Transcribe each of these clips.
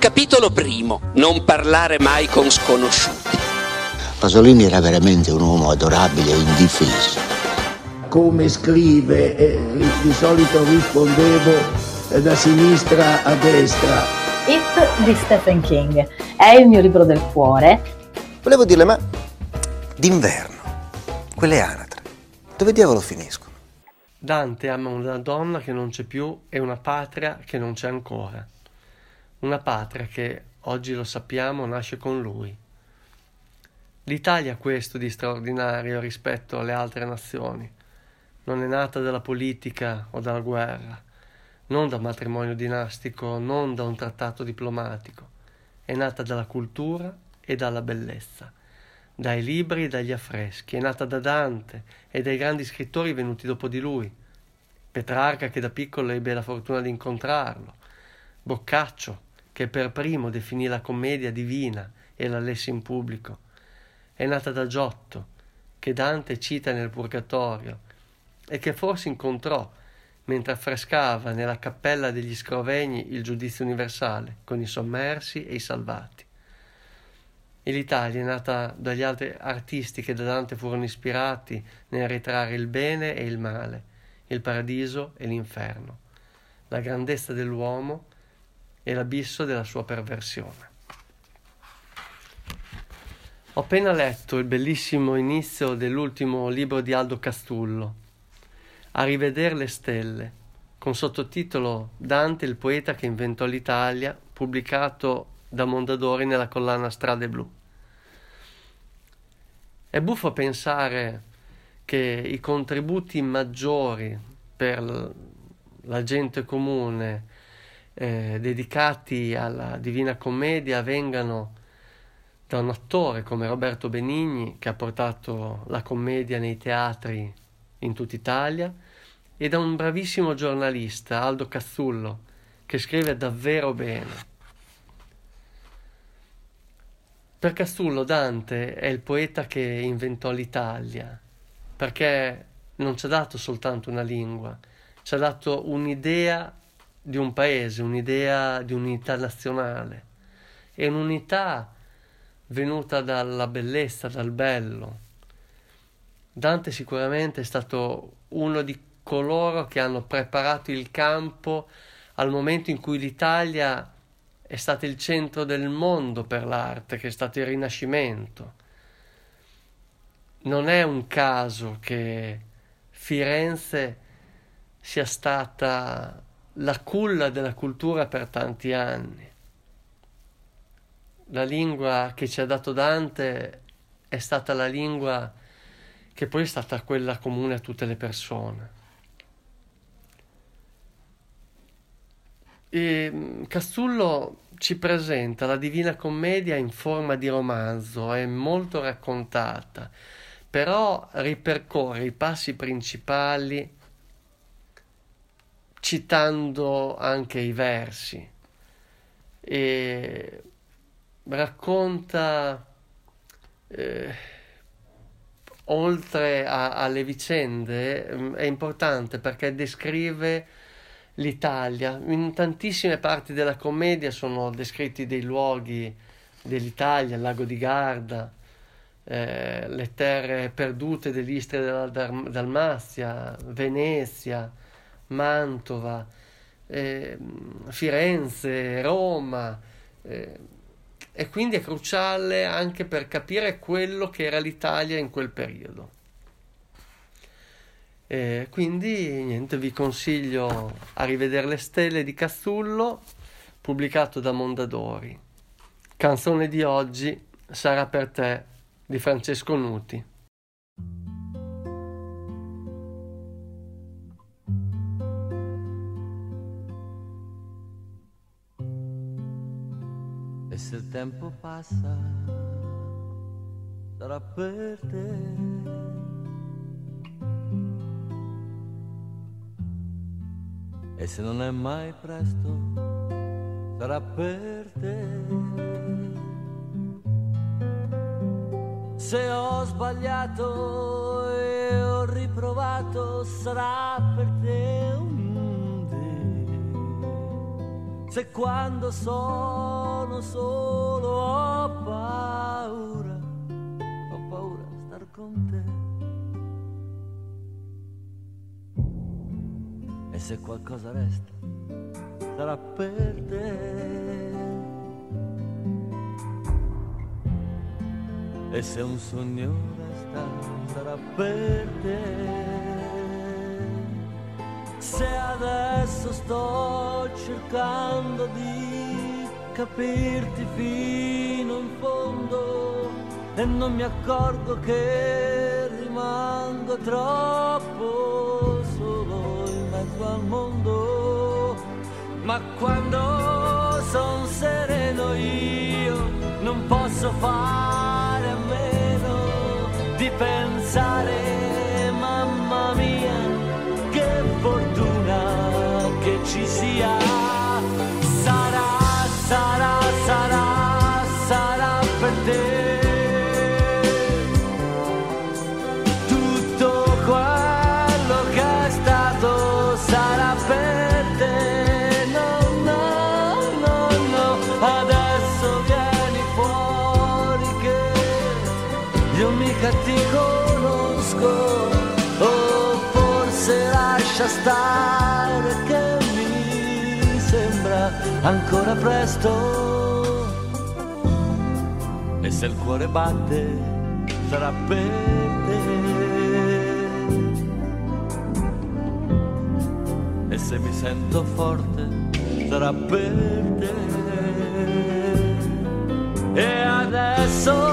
Capitolo primo. Non parlare mai con sconosciuti. Pasolini era veramente un uomo adorabile e indifeso. Come scrive, eh, di solito rispondevo eh, da sinistra a destra. It di Stephen King è il mio libro del cuore. Volevo dirle, ma d'inverno, quelle anatre, dove diavolo finiscono? Dante ama una donna che non c'è più e una patria che non c'è ancora. Una patria che, oggi lo sappiamo, nasce con lui. L'Italia ha questo di straordinario rispetto alle altre nazioni. Non è nata dalla politica o dalla guerra, non da un matrimonio dinastico, non da un trattato diplomatico. È nata dalla cultura e dalla bellezza, dai libri e dagli affreschi. È nata da Dante e dai grandi scrittori venuti dopo di lui. Petrarca, che da piccolo ebbe la fortuna di incontrarlo. Boccaccio, che per primo definì la commedia divina e la lesse in pubblico. È nata da Giotto, che Dante cita nel Purgatorio e che forse incontrò mentre affrescava nella cappella degli Scrovegni il giudizio universale con i sommersi e i salvati. E l'Italia è nata dagli altri artisti che da Dante furono ispirati nel ritrarre il bene e il male, il paradiso e l'inferno, la grandezza dell'uomo e l'abisso della sua perversione. Ho appena letto il bellissimo inizio dell'ultimo libro di Aldo Castullo, A rivedere le stelle, con sottotitolo Dante il poeta che inventò l'Italia, pubblicato da Mondadori nella collana Strade Blu. È buffo pensare che i contributi maggiori per la gente comune eh, dedicati alla Divina Commedia vengano da un attore come Roberto Benigni che ha portato la commedia nei teatri in tutta Italia e da un bravissimo giornalista Aldo Cazzullo che scrive davvero bene. Per Castullo Dante è il poeta che inventò l'Italia, perché non ci ha dato soltanto una lingua, ci ha dato un'idea di un paese, un'idea di unità nazionale e un'unità venuta dalla bellezza, dal bello. Dante sicuramente è stato uno di coloro che hanno preparato il campo al momento in cui l'Italia è stato il centro del mondo per l'arte, che è stato il Rinascimento. Non è un caso che Firenze sia stata la culla della cultura per tanti anni. La lingua che ci ha dato Dante è stata la lingua che poi è stata quella comune a tutte le persone. E mm, Castullo ci presenta la Divina Commedia in forma di romanzo, è molto raccontata, però ripercorre i passi principali citando anche i versi e racconta eh, oltre a, alle vicende mm, è importante perché descrive l'Italia. In tantissime parti della commedia sono descritti dei luoghi dell'Italia, il lago di Garda, eh, le terre perdute dell'Istria della Dalmazia, Venezia, Mantova, eh, Firenze, Roma. Eh, e quindi è cruciale anche per capire quello che era l'Italia in quel periodo. E quindi niente, vi consiglio a rivedere le stelle di Castullo, pubblicato da Mondadori. Canzone di oggi sarà per te di Francesco Nuti. E se il tempo passa, sarà per te E se non è mai presto, sarà per te. Se ho sbagliato e ho riprovato, sarà per te se quando sono solo ho paura, ho paura di star con te. E se qualcosa resta, sarà per te. E se un sogno resta, sarà per te. Se adesso sto cercando di capirti fino in fondo e non mi accorgo che rimango troppo solo in mezzo al mondo. Ma quando son sereno io non posso fare a meno di pensare, io mica ti conosco. O forse lascia stare che mi sembra ancora presto. E se il cuore batte sarà per te. E se mi sento forte sarà per te. E adesso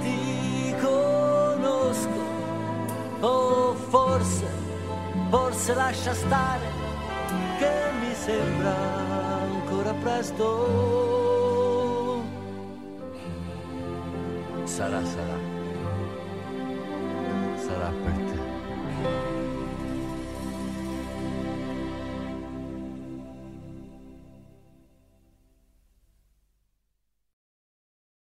ti conosco. O forse, forse lascia stare che mi sembra ancora presto. Sarà, sarà sarà per te.